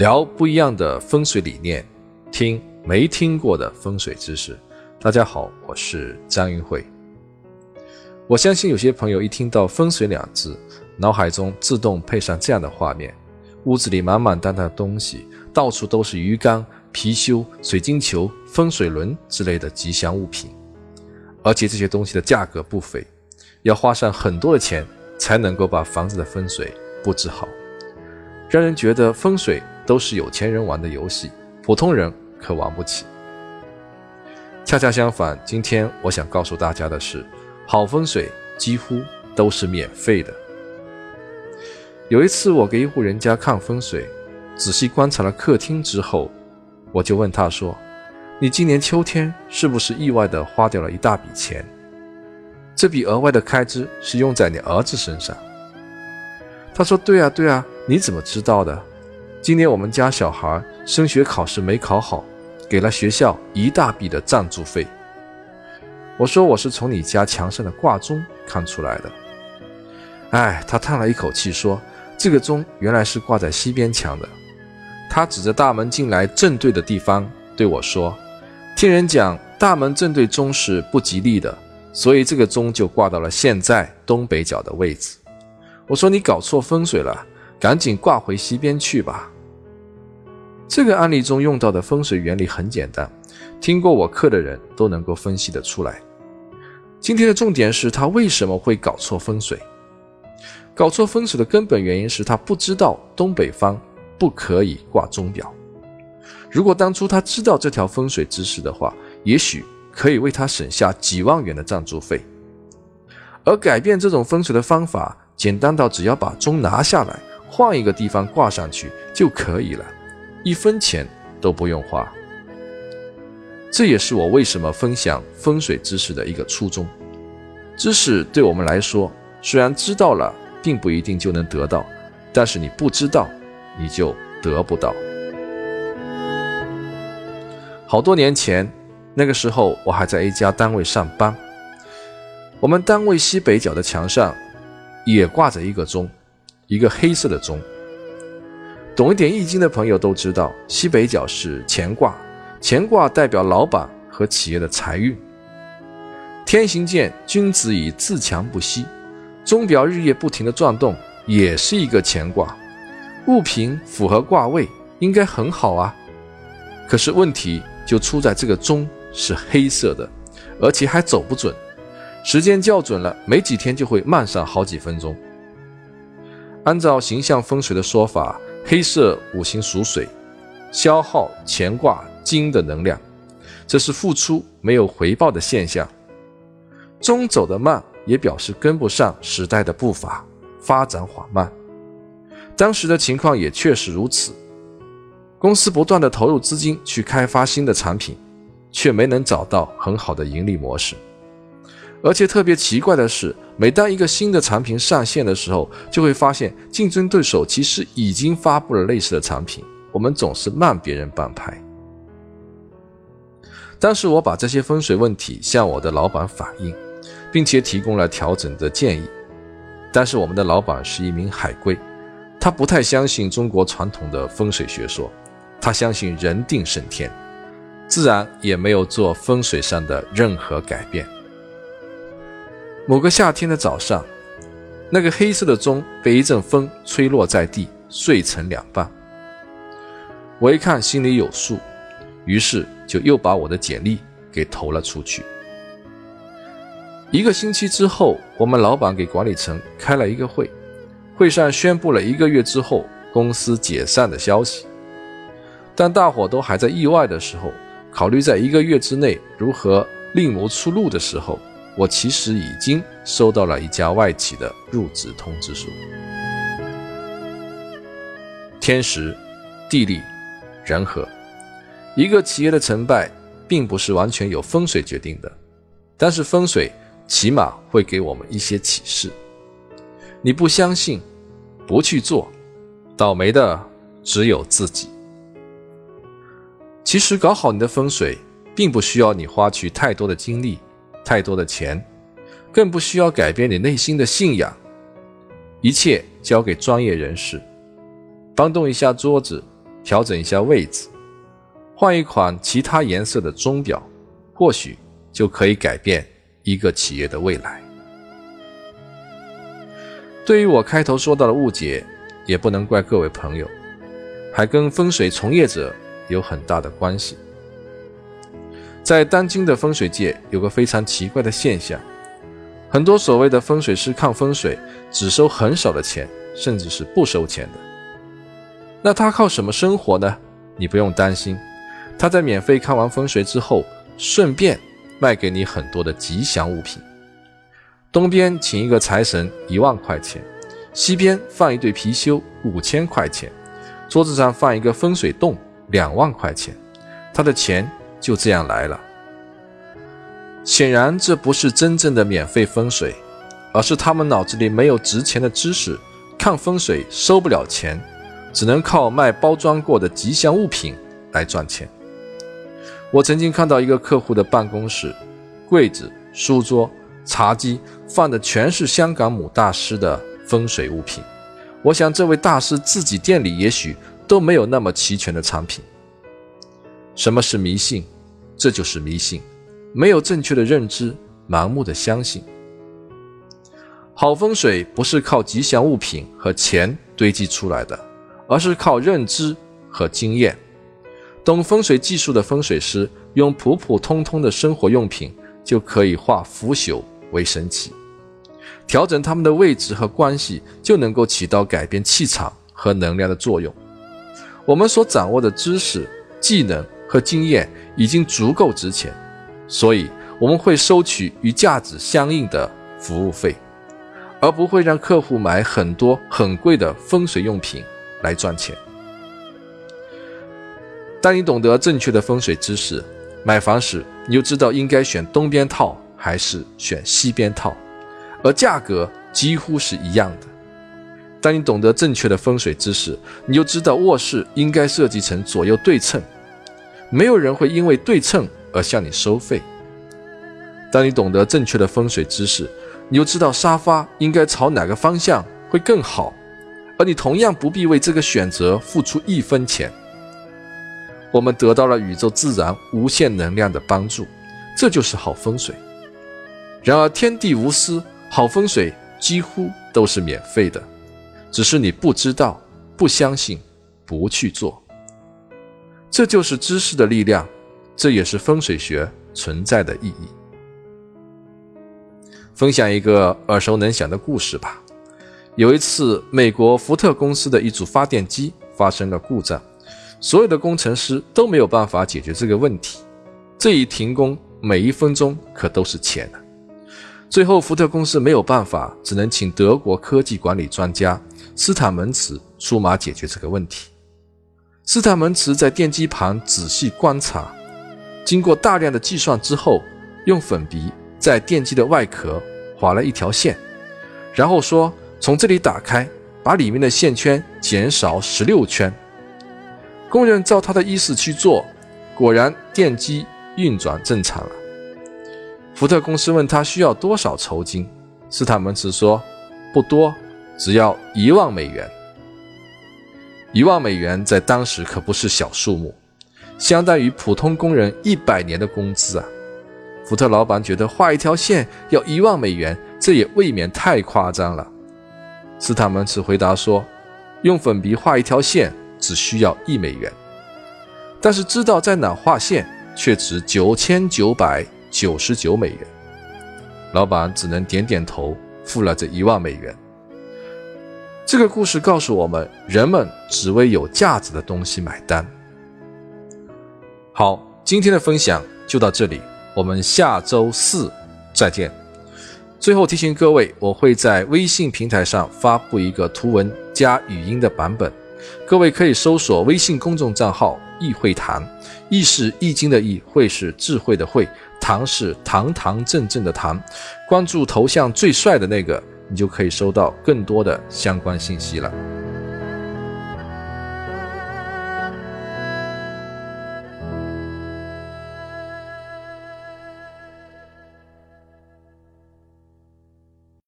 聊不一样的风水理念，听没听过的风水知识。大家好，我是张云慧。我相信有些朋友一听到“风水”两字，脑海中自动配上这样的画面：屋子里满满当当的东西，到处都是鱼缸、貔貅、水晶球、风水轮之类的吉祥物品，而且这些东西的价格不菲，要花上很多的钱才能够把房子的风水布置好。让人觉得风水都是有钱人玩的游戏，普通人可玩不起。恰恰相反，今天我想告诉大家的是，好风水几乎都是免费的。有一次，我给一户人家看风水，仔细观察了客厅之后，我就问他说：“你今年秋天是不是意外的花掉了一大笔钱？这笔额外的开支是用在你儿子身上？”他说：“对啊，对啊。”你怎么知道的？今年我们家小孩升学考试没考好，给了学校一大笔的赞助费。我说我是从你家墙上的挂钟看出来的。哎，他叹了一口气说：“这个钟原来是挂在西边墙的。”他指着大门进来正对的地方对我说：“听人讲，大门正对钟是不吉利的，所以这个钟就挂到了现在东北角的位置。”我说：“你搞错风水了。”赶紧挂回西边去吧。这个案例中用到的风水原理很简单，听过我课的人都能够分析得出来。今天的重点是他为什么会搞错风水？搞错风水的根本原因是他不知道东北方不可以挂钟表。如果当初他知道这条风水知识的话，也许可以为他省下几万元的赞助费。而改变这种风水的方法，简单到只要把钟拿下来。换一个地方挂上去就可以了，一分钱都不用花。这也是我为什么分享风水知识的一个初衷。知识对我们来说，虽然知道了，并不一定就能得到，但是你不知道，你就得不到。好多年前，那个时候我还在一家单位上班，我们单位西北角的墙上也挂着一个钟。一个黑色的钟，懂一点易经的朋友都知道，西北角是乾卦，乾卦代表老板和企业的财运。天行健，君子以自强不息。钟表日夜不停的转动，也是一个乾卦，物品符合卦位，应该很好啊。可是问题就出在这个钟是黑色的，而且还走不准，时间校准了，没几天就会慢上好几分钟。按照形象风水的说法，黑色五行属水，消耗乾卦金的能量，这是付出没有回报的现象。钟走得慢，也表示跟不上时代的步伐，发展缓慢。当时的情况也确实如此，公司不断的投入资金去开发新的产品，却没能找到很好的盈利模式。而且特别奇怪的是，每当一个新的产品上线的时候，就会发现竞争对手其实已经发布了类似的产品，我们总是慢别人半拍。当时我把这些风水问题向我的老板反映，并且提供了调整的建议，但是我们的老板是一名海归，他不太相信中国传统的风水学说，他相信人定胜天，自然也没有做风水上的任何改变。某个夏天的早上，那个黑色的钟被一阵风吹落在地，碎成两半。我一看心里有数，于是就又把我的简历给投了出去。一个星期之后，我们老板给管理层开了一个会，会上宣布了一个月之后公司解散的消息。当大伙都还在意外的时候，考虑在一个月之内如何另谋出路的时候。我其实已经收到了一家外企的入职通知书。天时、地利、人和，一个企业的成败并不是完全由风水决定的，但是风水起码会给我们一些启示。你不相信，不去做，倒霉的只有自己。其实搞好你的风水，并不需要你花去太多的精力。太多的钱，更不需要改变你内心的信仰，一切交给专业人士。搬动一下桌子，调整一下位置，换一款其他颜色的钟表，或许就可以改变一个企业的未来。对于我开头说到的误解，也不能怪各位朋友，还跟风水从业者有很大的关系。在当今的风水界，有个非常奇怪的现象，很多所谓的风水师看风水只收很少的钱，甚至是不收钱的。那他靠什么生活呢？你不用担心，他在免费看完风水之后，顺便卖给你很多的吉祥物品。东边请一个财神一万块钱，西边放一对貔貅五千块钱，桌子上放一个风水洞两万块钱，他的钱就这样来了。显然，这不是真正的免费风水，而是他们脑子里没有值钱的知识，看风水收不了钱，只能靠卖包装过的吉祥物品来赚钱。我曾经看到一个客户的办公室，柜子、书桌。茶几放的全是香港母大师的风水物品，我想这位大师自己店里也许都没有那么齐全的产品。什么是迷信？这就是迷信，没有正确的认知，盲目的相信。好风水不是靠吉祥物品和钱堆积出来的，而是靠认知和经验。懂风水技术的风水师用普普通通的生活用品。就可以化腐朽为神奇，调整他们的位置和关系，就能够起到改变气场和能量的作用。我们所掌握的知识、技能和经验已经足够值钱，所以我们会收取与价值相应的服务费，而不会让客户买很多很贵的风水用品来赚钱。当你懂得正确的风水知识，买房时，你就知道应该选东边套还是选西边套，而价格几乎是一样的。当你懂得正确的风水知识，你就知道卧室应该设计成左右对称，没有人会因为对称而向你收费。当你懂得正确的风水知识，你就知道沙发应该朝哪个方向会更好，而你同样不必为这个选择付出一分钱。我们得到了宇宙自然无限能量的帮助，这就是好风水。然而天地无私，好风水几乎都是免费的，只是你不知道、不相信、不去做。这就是知识的力量，这也是风水学存在的意义。分享一个耳熟能详的故事吧。有一次，美国福特公司的一组发电机发生了故障。所有的工程师都没有办法解决这个问题，这一停工，每一分钟可都是钱啊！最后，福特公司没有办法，只能请德国科技管理专家斯坦门茨出马解决这个问题。斯坦门茨在电机旁仔细观察，经过大量的计算之后，用粉笔在电机的外壳划了一条线，然后说：“从这里打开，把里面的线圈减少十六圈。”工人照他的意思去做，果然电机运转正常了。福特公司问他需要多少酬金，斯坦门茨说：“不多，只要一万美元。”一万美元在当时可不是小数目，相当于普通工人一百年的工资啊！福特老板觉得画一条线要一万美元，这也未免太夸张了。斯坦门茨回答说：“用粉笔画一条线。”只需要一美元，但是知道在哪画线却值九千九百九十九美元。老板只能点点头，付了这一万美元。这个故事告诉我们，人们只为有价值的东西买单。好，今天的分享就到这里，我们下周四再见。最后提醒各位，我会在微信平台上发布一个图文加语音的版本。各位可以搜索微信公众账号“易会谈”，易是易经的易，会是智慧的会，堂是堂堂正正的堂。关注头像最帅的那个，你就可以收到更多的相关信息了。